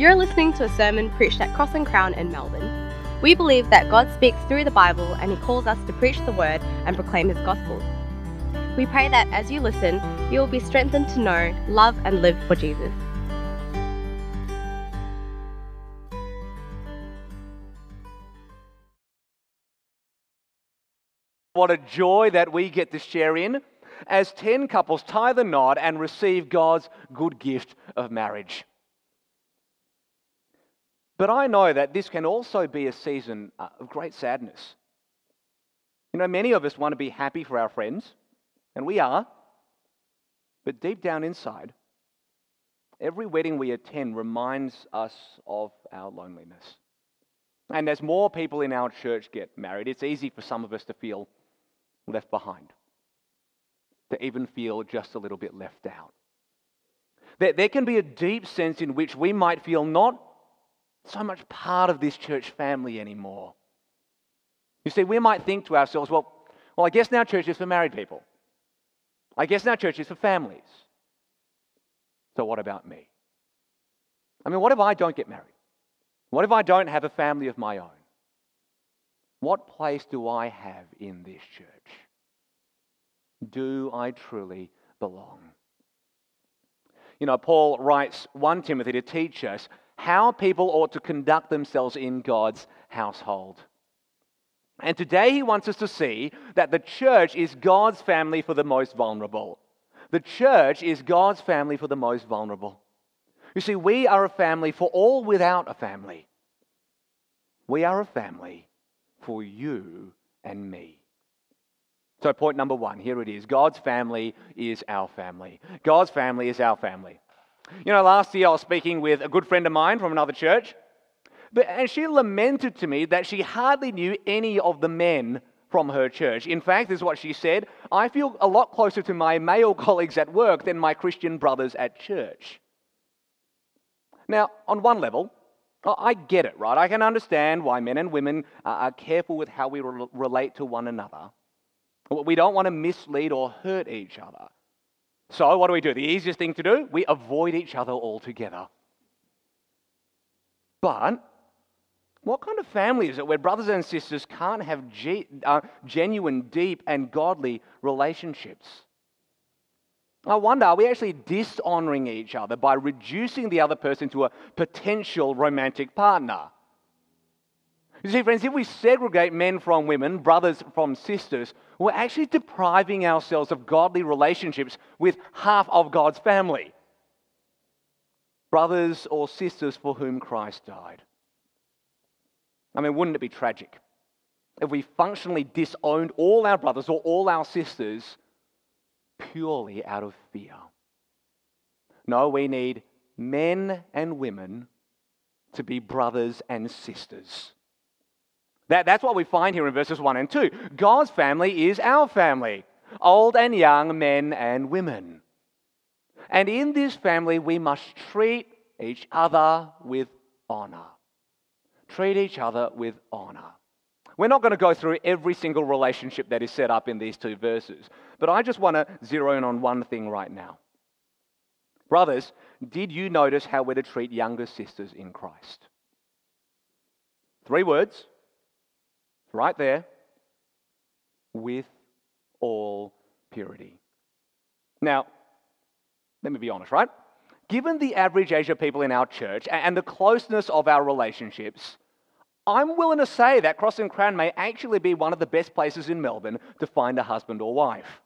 You're listening to a sermon preached at Cross and Crown in Melbourne. We believe that God speaks through the Bible and He calls us to preach the word and proclaim His gospel. We pray that as you listen, you will be strengthened to know, love, and live for Jesus. What a joy that we get to share in as 10 couples tie the knot and receive God's good gift of marriage. But I know that this can also be a season uh, of great sadness. You know, many of us want to be happy for our friends, and we are. But deep down inside, every wedding we attend reminds us of our loneliness. And as more people in our church get married, it's easy for some of us to feel left behind, to even feel just a little bit left out. There, there can be a deep sense in which we might feel not so much part of this church family anymore. You see, we might think to ourselves, well, well, I guess now church is for married people. I guess now church is for families. So what about me? I mean, what if I don't get married? What if I don't have a family of my own? What place do I have in this church? Do I truly belong? You know, Paul writes 1 Timothy to teach us how people ought to conduct themselves in God's household. And today he wants us to see that the church is God's family for the most vulnerable. The church is God's family for the most vulnerable. You see, we are a family for all without a family. We are a family for you and me. So, point number one here it is God's family is our family. God's family is our family. You know, last year I was speaking with a good friend of mine from another church, but, and she lamented to me that she hardly knew any of the men from her church. In fact, this is what she said I feel a lot closer to my male colleagues at work than my Christian brothers at church. Now, on one level, I get it, right? I can understand why men and women are careful with how we relate to one another. We don't want to mislead or hurt each other. So, what do we do? The easiest thing to do? We avoid each other altogether. But, what kind of family is it where brothers and sisters can't have ge- uh, genuine, deep, and godly relationships? I wonder, are we actually dishonoring each other by reducing the other person to a potential romantic partner? You see, friends, if we segregate men from women, brothers from sisters, we're actually depriving ourselves of godly relationships with half of God's family brothers or sisters for whom Christ died. I mean, wouldn't it be tragic if we functionally disowned all our brothers or all our sisters purely out of fear? No, we need men and women to be brothers and sisters. That, that's what we find here in verses 1 and 2. God's family is our family, old and young, men and women. And in this family, we must treat each other with honor. Treat each other with honor. We're not going to go through every single relationship that is set up in these two verses, but I just want to zero in on one thing right now. Brothers, did you notice how we're to treat younger sisters in Christ? Three words right there, with all purity. Now, let me be honest, right? Given the average age of people in our church and the closeness of our relationships, I'm willing to say that Cross and Crown may actually be one of the best places in Melbourne to find a husband or wife.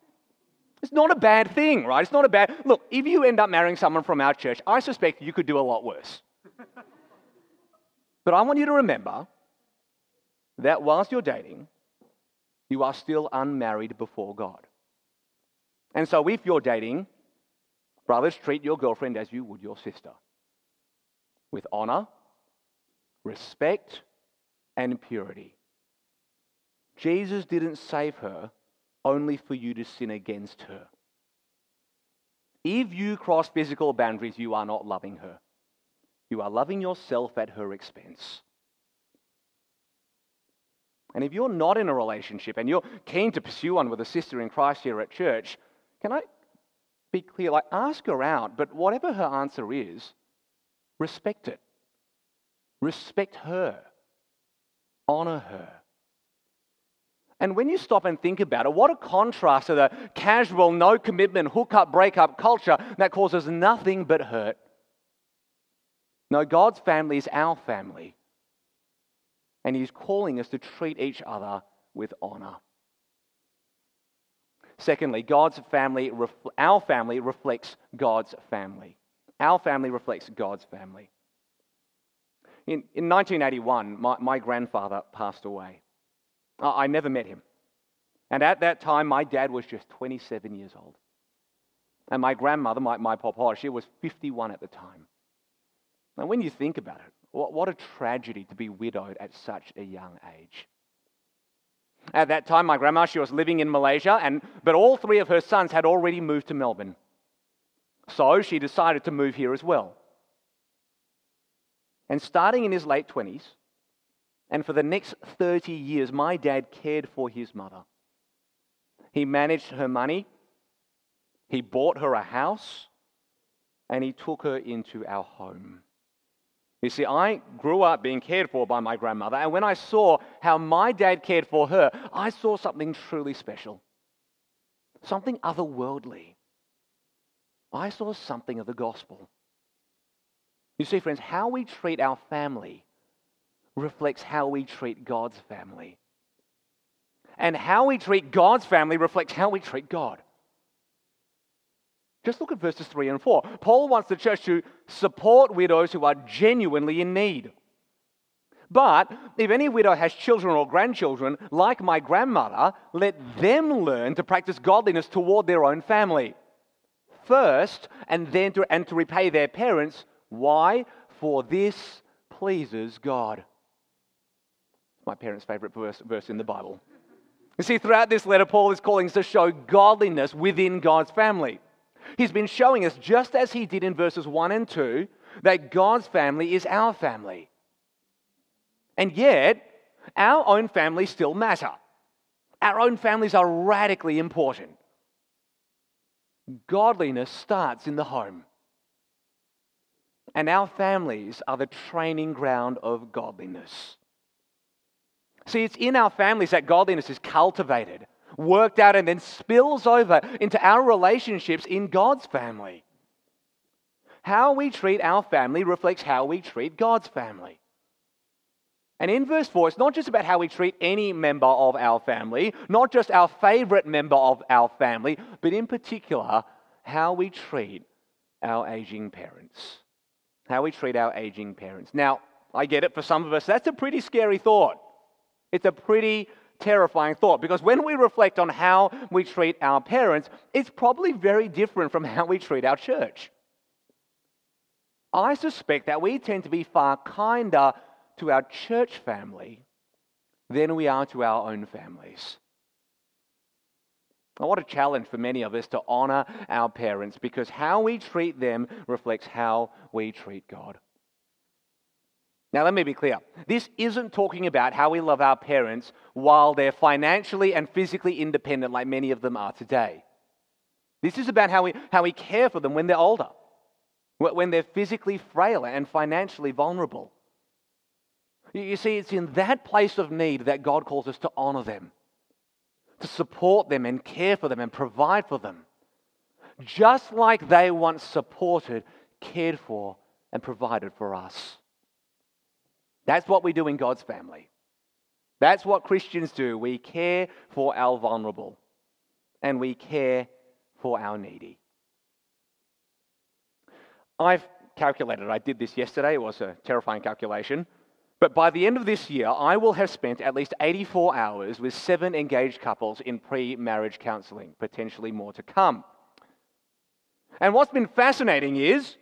It's not a bad thing, right? It's not a bad. Look, if you end up marrying someone from our church, I suspect you could do a lot worse. but I want you to remember that whilst you're dating, you are still unmarried before God. And so if you're dating, brothers, treat your girlfriend as you would your sister with honor, respect, and purity. Jesus didn't save her only for you to sin against her. If you cross physical boundaries, you are not loving her. You are loving yourself at her expense. And if you're not in a relationship and you're keen to pursue one with a sister in Christ here at church, can I be clear? Like, ask her out, but whatever her answer is, respect it. respect her, honor her. And when you stop and think about it, what a contrast to the casual, no commitment, hookup, breakup culture that causes nothing but hurt. No, God's family is our family. And He's calling us to treat each other with honor. Secondly, God's family, our family reflects God's family. Our family reflects God's family. In, in 1981, my, my grandfather passed away. I never met him. And at that time, my dad was just 27 years old. And my grandmother, my, my papa, she was 51 at the time. Now, when you think about it, what, what a tragedy to be widowed at such a young age. At that time, my grandma, she was living in Malaysia, and, but all three of her sons had already moved to Melbourne. So she decided to move here as well. And starting in his late 20s, and for the next 30 years, my dad cared for his mother. He managed her money, he bought her a house, and he took her into our home. You see, I grew up being cared for by my grandmother, and when I saw how my dad cared for her, I saw something truly special, something otherworldly. I saw something of the gospel. You see, friends, how we treat our family reflects how we treat God's family. And how we treat God's family reflects how we treat God. Just look at verses 3 and 4. Paul wants the church to support widows who are genuinely in need. But if any widow has children or grandchildren, like my grandmother, let them learn to practice godliness toward their own family. First, and then to, and to repay their parents. Why? For this pleases God my parents' favorite verse, verse in the Bible. You see, throughout this letter, Paul is calling us to show godliness within God's family. He's been showing us, just as he did in verses 1 and 2, that God's family is our family. And yet, our own families still matter. Our own families are radically important. Godliness starts in the home. And our families are the training ground of godliness. See, it's in our families that godliness is cultivated, worked out, and then spills over into our relationships in God's family. How we treat our family reflects how we treat God's family. And in verse 4, it's not just about how we treat any member of our family, not just our favorite member of our family, but in particular, how we treat our aging parents. How we treat our aging parents. Now, I get it, for some of us, that's a pretty scary thought. It's a pretty terrifying thought because when we reflect on how we treat our parents, it's probably very different from how we treat our church. I suspect that we tend to be far kinder to our church family than we are to our own families. what a challenge for many of us to honor our parents because how we treat them reflects how we treat God. Now, let me be clear. This isn't talking about how we love our parents while they're financially and physically independent, like many of them are today. This is about how we, how we care for them when they're older, when they're physically frail and financially vulnerable. You see, it's in that place of need that God calls us to honor them, to support them and care for them and provide for them, just like they once supported, cared for, and provided for us. That's what we do in God's family. That's what Christians do. We care for our vulnerable and we care for our needy. I've calculated, I did this yesterday, it was a terrifying calculation. But by the end of this year, I will have spent at least 84 hours with seven engaged couples in pre marriage counseling, potentially more to come. And what's been fascinating is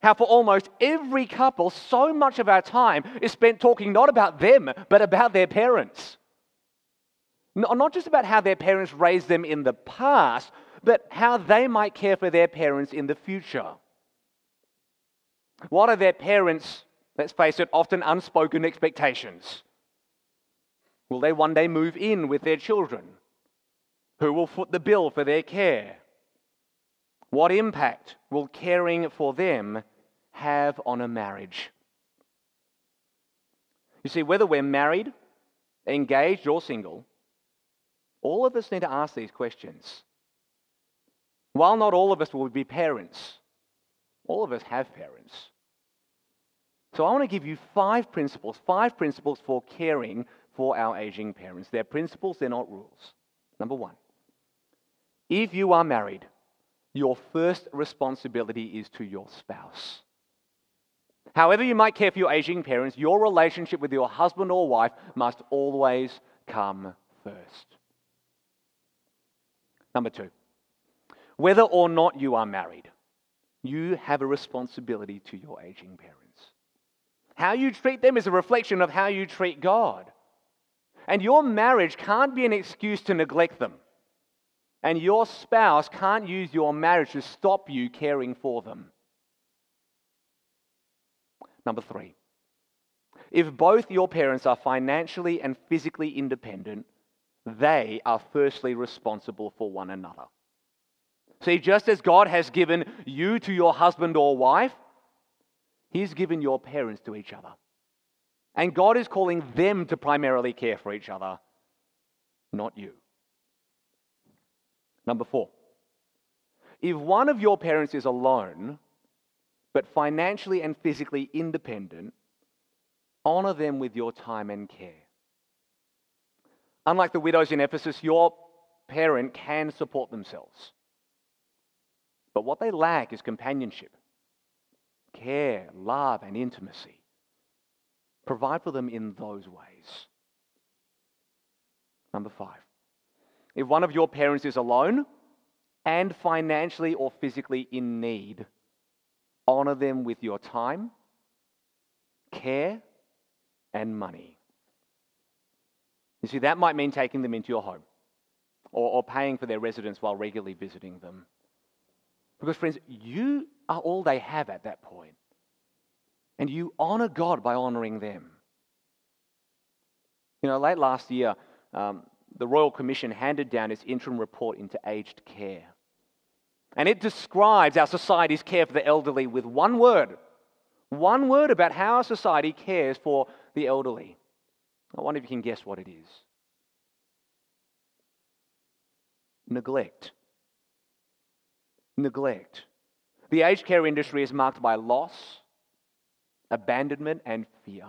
how, for almost every couple, so much of our time is spent talking not about them, but about their parents. Not just about how their parents raised them in the past, but how they might care for their parents in the future. What are their parents, let's face it, often unspoken expectations? Will they one day move in with their children? Who will foot the bill for their care? What impact will caring for them have on a marriage? You see, whether we're married, engaged, or single, all of us need to ask these questions. While not all of us will be parents, all of us have parents. So I want to give you five principles, five principles for caring for our aging parents. They're principles, they're not rules. Number one, if you are married, your first responsibility is to your spouse. However, you might care for your aging parents, your relationship with your husband or wife must always come first. Number two, whether or not you are married, you have a responsibility to your aging parents. How you treat them is a reflection of how you treat God. And your marriage can't be an excuse to neglect them. And your spouse can't use your marriage to stop you caring for them. Number three, if both your parents are financially and physically independent, they are firstly responsible for one another. See, just as God has given you to your husband or wife, He's given your parents to each other. And God is calling them to primarily care for each other, not you. Number four, if one of your parents is alone, but financially and physically independent, honor them with your time and care. Unlike the widows in Ephesus, your parent can support themselves. But what they lack is companionship, care, love, and intimacy. Provide for them in those ways. Number five, if one of your parents is alone and financially or physically in need, honor them with your time, care, and money. You see, that might mean taking them into your home or, or paying for their residence while regularly visiting them. Because, friends, you are all they have at that point. And you honor God by honoring them. You know, late last year, um, the Royal Commission handed down its interim report into aged care. And it describes our society's care for the elderly with one word. One word about how our society cares for the elderly. I wonder if you can guess what it is neglect neglect. The aged care industry is marked by loss, abandonment, and fear.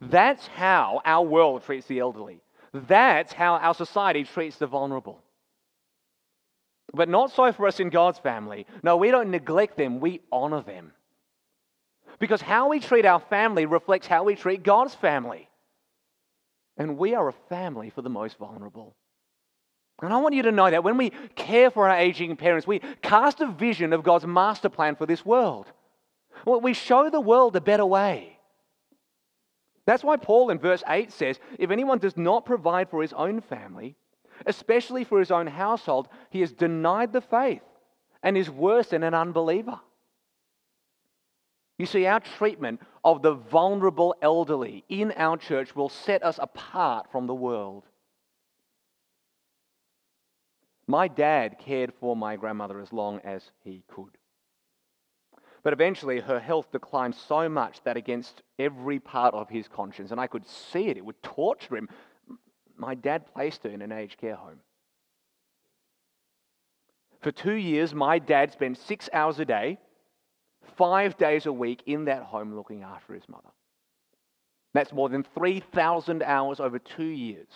That's how our world treats the elderly. That's how our society treats the vulnerable. But not so for us in God's family. No, we don't neglect them, we honor them. Because how we treat our family reflects how we treat God's family. And we are a family for the most vulnerable. And I want you to know that when we care for our aging parents, we cast a vision of God's master plan for this world. We show the world a better way. That's why Paul in verse 8 says if anyone does not provide for his own family, especially for his own household, he has denied the faith and is worse than an unbeliever. You see, our treatment of the vulnerable elderly in our church will set us apart from the world. My dad cared for my grandmother as long as he could. But eventually, her health declined so much that against every part of his conscience, and I could see it, it would torture him, my dad placed her in an aged care home. For two years, my dad spent six hours a day, five days a week in that home looking after his mother. That's more than 3,000 hours over two years.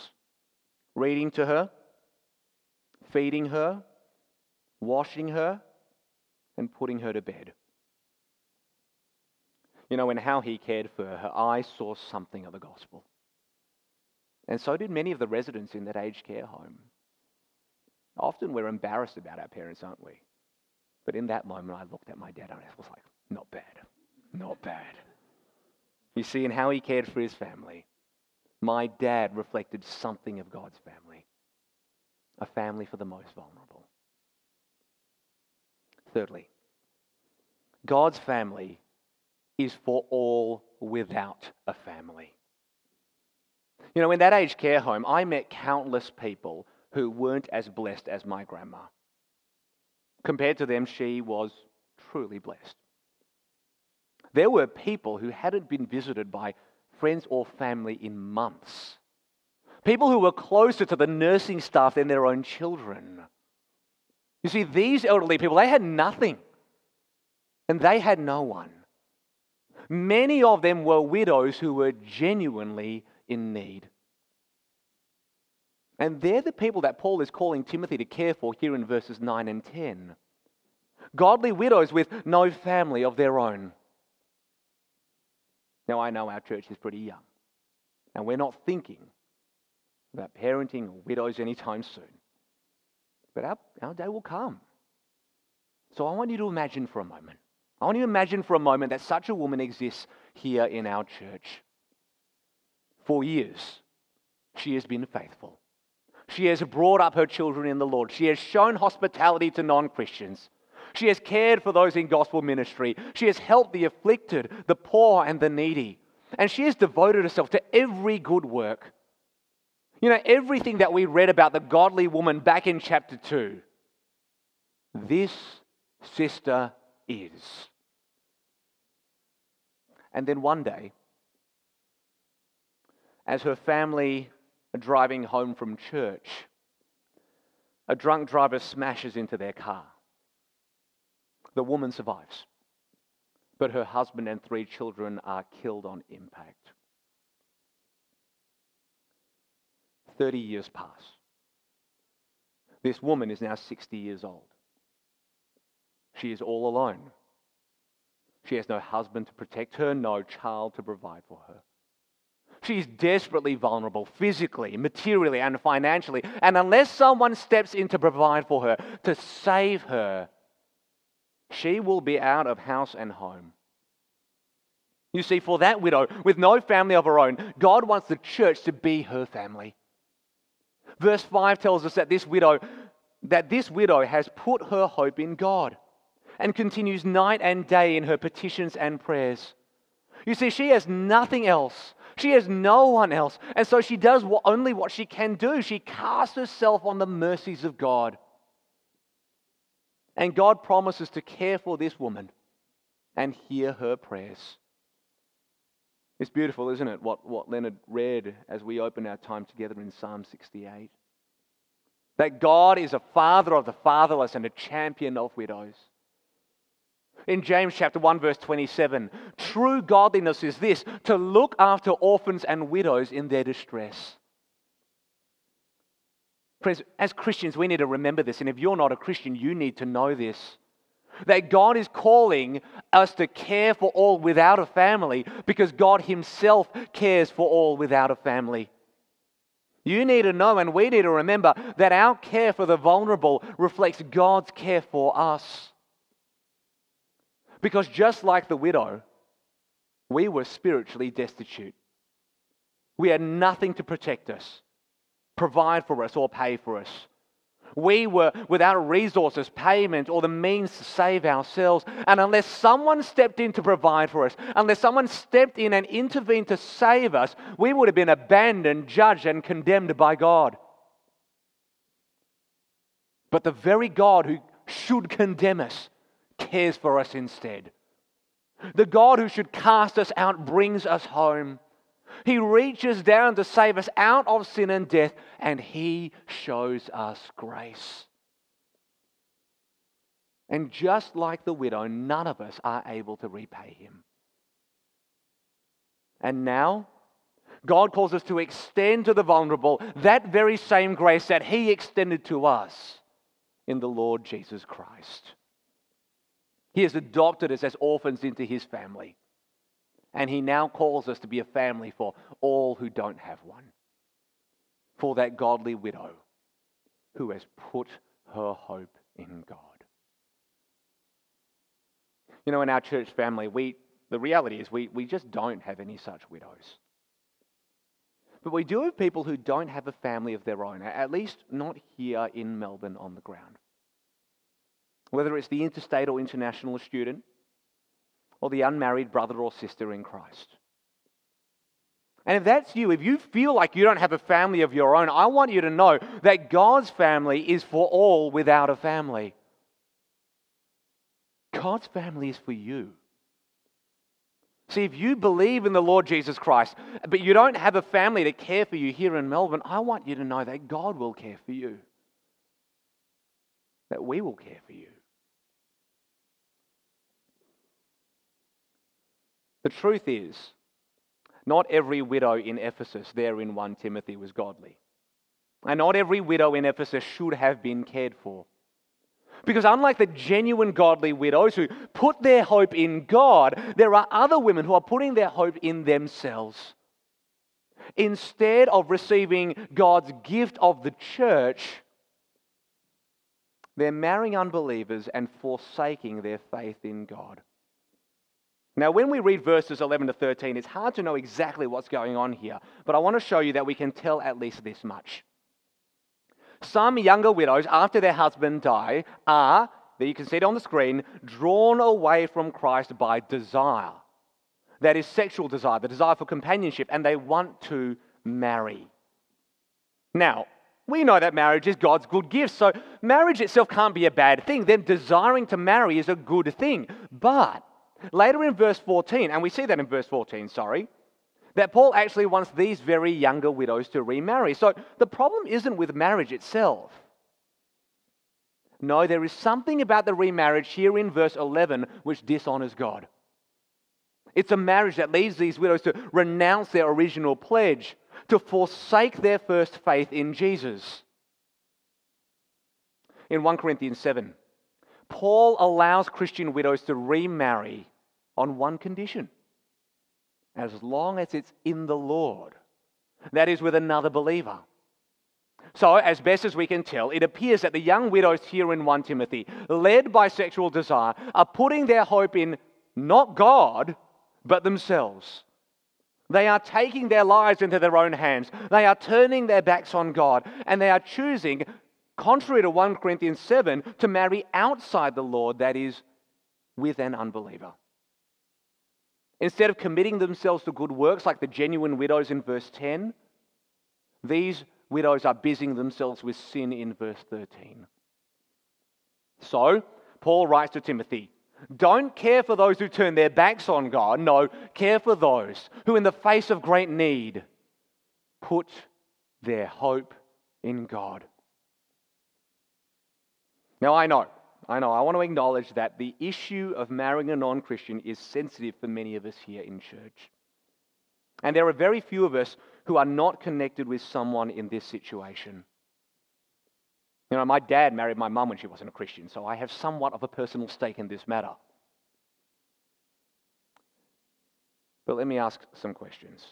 Reading to her, feeding her, washing her, and putting her to bed. You know, in how he cared for her, eyes saw something of the gospel. And so did many of the residents in that aged care home. Often we're embarrassed about our parents, aren't we? But in that moment, I looked at my dad and I was like, not bad, not bad. You see, in how he cared for his family, my dad reflected something of God's family a family for the most vulnerable. Thirdly, God's family is for all without a family. You know, in that aged care home, I met countless people who weren't as blessed as my grandma. Compared to them, she was truly blessed. There were people who hadn't been visited by friends or family in months. People who were closer to the nursing staff than their own children. You see, these elderly people, they had nothing. And they had no one. Many of them were widows who were genuinely in need. And they're the people that Paul is calling Timothy to care for here in verses 9 and 10. Godly widows with no family of their own. Now, I know our church is pretty young, and we're not thinking about parenting widows anytime soon. But our, our day will come. So I want you to imagine for a moment. I want you to imagine for a moment that such a woman exists here in our church. For years, she has been faithful. She has brought up her children in the Lord. She has shown hospitality to non Christians. She has cared for those in gospel ministry. She has helped the afflicted, the poor, and the needy. And she has devoted herself to every good work. You know, everything that we read about the godly woman back in chapter 2. This sister is. And then one day, as her family are driving home from church, a drunk driver smashes into their car. The woman survives, but her husband and three children are killed on impact. 30 years pass. This woman is now 60 years old. She is all alone. She has no husband to protect her, no child to provide for her. She is desperately vulnerable physically, materially, and financially. And unless someone steps in to provide for her, to save her, she will be out of house and home. You see, for that widow with no family of her own, God wants the church to be her family. Verse 5 tells us that this widow that this widow has put her hope in God and continues night and day in her petitions and prayers. You see, she has nothing else. She has no one else. And so she does only what she can do. She casts herself on the mercies of God. And God promises to care for this woman and hear her prayers. It's beautiful, isn't it, what, what Leonard read as we open our time together in Psalm 68? That God is a father of the fatherless and a champion of widows. In James chapter 1 verse 27, true godliness is this, to look after orphans and widows in their distress. Friends, as Christians, we need to remember this. And if you're not a Christian, you need to know this. That God is calling us to care for all without a family because God Himself cares for all without a family. You need to know, and we need to remember, that our care for the vulnerable reflects God's care for us. Because just like the widow, we were spiritually destitute. We had nothing to protect us, provide for us, or pay for us. We were without resources, payment, or the means to save ourselves. And unless someone stepped in to provide for us, unless someone stepped in and intervened to save us, we would have been abandoned, judged, and condemned by God. But the very God who should condemn us cares for us instead. The God who should cast us out brings us home. He reaches down to save us out of sin and death, and He shows us grace. And just like the widow, none of us are able to repay Him. And now, God calls us to extend to the vulnerable that very same grace that He extended to us in the Lord Jesus Christ. He has adopted us as orphans into his family. And he now calls us to be a family for all who don't have one. For that godly widow who has put her hope in God. You know, in our church family, we, the reality is we, we just don't have any such widows. But we do have people who don't have a family of their own, at least not here in Melbourne on the ground whether it's the interstate or international student, or the unmarried brother or sister in Christ. And if that's you, if you feel like you don't have a family of your own, I want you to know that God's family is for all without a family. God's family is for you. See, if you believe in the Lord Jesus Christ, but you don't have a family to care for you here in Melbourne, I want you to know that God will care for you, that we will care for you. The truth is, not every widow in Ephesus, there in 1 Timothy, was godly. And not every widow in Ephesus should have been cared for. Because unlike the genuine godly widows who put their hope in God, there are other women who are putting their hope in themselves. Instead of receiving God's gift of the church, they're marrying unbelievers and forsaking their faith in God. Now, when we read verses 11 to 13, it's hard to know exactly what's going on here, but I want to show you that we can tell at least this much. Some younger widows, after their husband die, are, that you can see it on the screen, drawn away from Christ by desire. That is sexual desire, the desire for companionship, and they want to marry. Now, we know that marriage is God's good gift, so marriage itself can't be a bad thing. Them desiring to marry is a good thing. But later in verse 14, and we see that in verse 14, sorry, that Paul actually wants these very younger widows to remarry. So the problem isn't with marriage itself. No, there is something about the remarriage here in verse 11 which dishonors God. It's a marriage that leads these widows to renounce their original pledge, to forsake their first faith in Jesus. In 1 Corinthians 7, Paul allows Christian widows to remarry on one condition as long as it's in the Lord. That is, with another believer. So, as best as we can tell, it appears that the young widows here in 1 Timothy, led by sexual desire, are putting their hope in not God, but themselves. They are taking their lives into their own hands. They are turning their backs on God, and they are choosing, contrary to 1 Corinthians 7, to marry outside the Lord, that is, with an unbeliever. Instead of committing themselves to good works like the genuine widows in verse 10, these widows are busying themselves with sin in verse 13. So, Paul writes to Timothy Don't care for those who turn their backs on God. No, care for those who, in the face of great need, put their hope in God. Now, I know I know, I want to acknowledge that the issue of marrying a non Christian is sensitive for many of us here in church. And there are very few of us who are not connected with someone in this situation. You know, my dad married my mum when she wasn't a Christian, so I have somewhat of a personal stake in this matter. But let me ask some questions.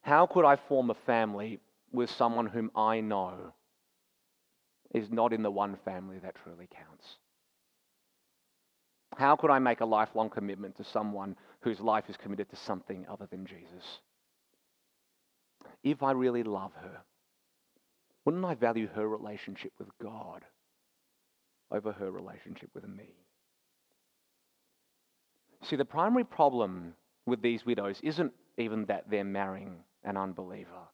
How could I form a family with someone whom I know is not in the one family that truly counts. How could I make a lifelong commitment to someone whose life is committed to something other than Jesus? If I really love her, wouldn't I value her relationship with God over her relationship with me? See, the primary problem with these widows isn't even that they're marrying an unbeliever.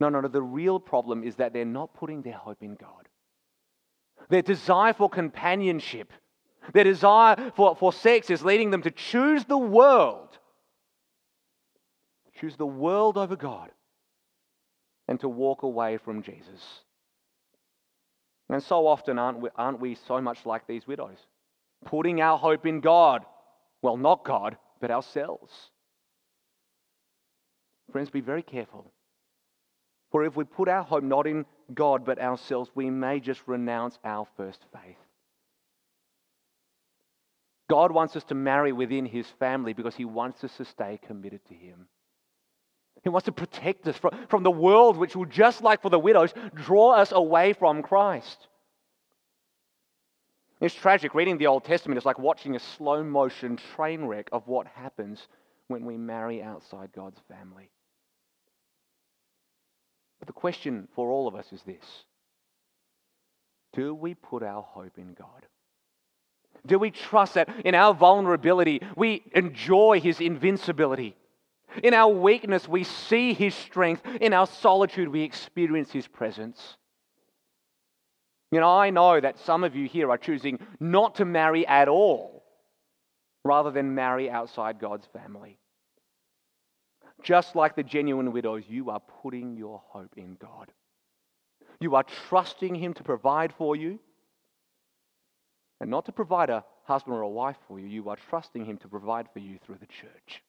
No, no, no. The real problem is that they're not putting their hope in God. Their desire for companionship, their desire for, for sex is leading them to choose the world. Choose the world over God and to walk away from Jesus. And so often, aren't we, aren't we so much like these widows? Putting our hope in God. Well, not God, but ourselves. Friends, be very careful. For if we put our hope not in God but ourselves, we may just renounce our first faith. God wants us to marry within his family because he wants us to stay committed to him. He wants to protect us from, the world, which will, just like for the widows, draw us away from Christ. It's tragic. Reading the Old Testament is like watching a slow motion train wreck of what happens when we marry outside God's family. But the question for all of us is this Do we put our hope in God? Do we trust that in our vulnerability we enjoy His invincibility? In our weakness we see His strength. In our solitude we experience His presence. You know, I know that some of you here are choosing not to marry at all. rather than marry outside God's family. Just like the genuine widows, you are putting your hope in God. You are trusting Him to provide for you, and not to provide a husband or a wife for you. You are trusting Him to provide for you through the church.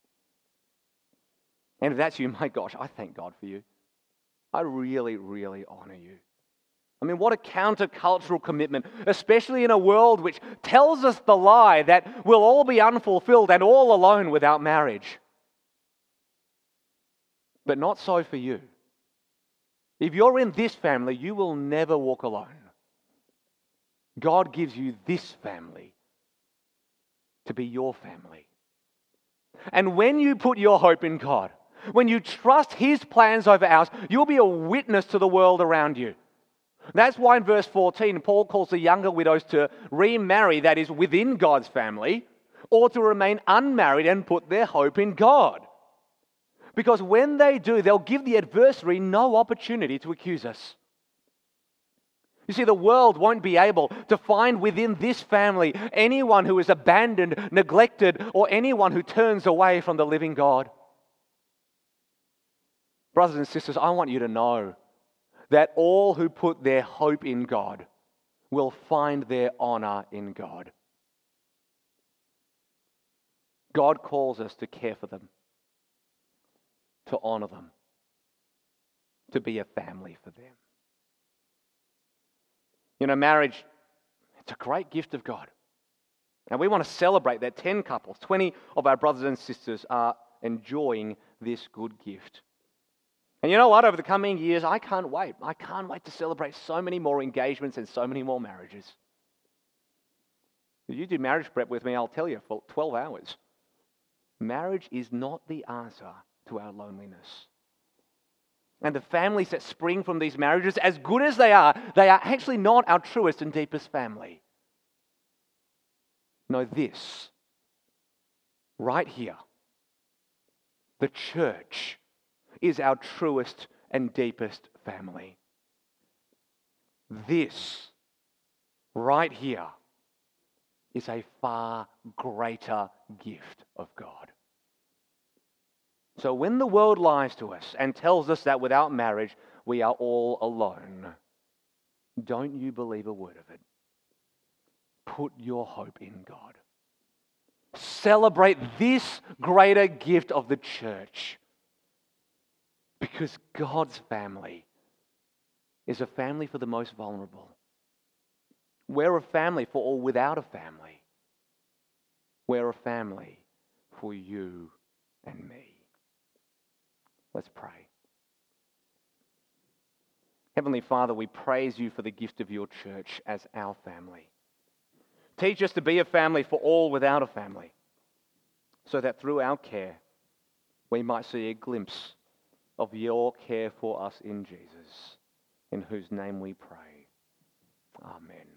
And if that's you, my gosh, I thank God for you. I really, really honor you. I mean, what a countercultural commitment, especially in a world which tells us the lie that we'll all be unfulfilled and all alone without marriage. But not so for you. If you're in this family, you will never walk alone. God gives you this family to be your family. And when you put your hope in God, when you trust His plans over ours, you'll be a witness to the world around you. That's why in verse 14, Paul calls the younger widows to remarry, that is, within God's family, or to remain unmarried and put their hope in God. Because when they do, they'll give the adversary no opportunity to accuse us. You see, the world won't be able to find within this family anyone who is abandoned, neglected, or anyone who turns away from the living God. Brothers and sisters, I want you to know that all who put their hope in God will find their honor in God. God calls us to care for them, to honor them, to be a family for them. You know, marriage, it's a great gift of God. And we want to celebrate that 10 couples, 20 of our brothers and sisters are enjoying this good gift. And you know what? Over the coming years, I can't wait. I can't wait to celebrate so many more engagements and so many more marriages. If you do marriage prep with me, I'll tell you for 12 hours. Marriage is not the answer to our loneliness. And the families that spring from these marriages, as good as they are, they are actually not our truest and deepest family. Know this right here the church is our truest and deepest family. This right here is a far greater gift of God. So when the world lies to us and tells us that without marriage we are all alone, don't you believe a word of it. Put your hope in God. Celebrate this greater gift of the church because God's family is a family for the most vulnerable. We're a family for all without a family. We're a family for you and me. Let's pray. Heavenly Father, we praise you for the gift of your church as our family. Teach us to be a family for all without a family, so that through our care we might see a glimpse of your care for us in Jesus, in whose name we pray. Amen.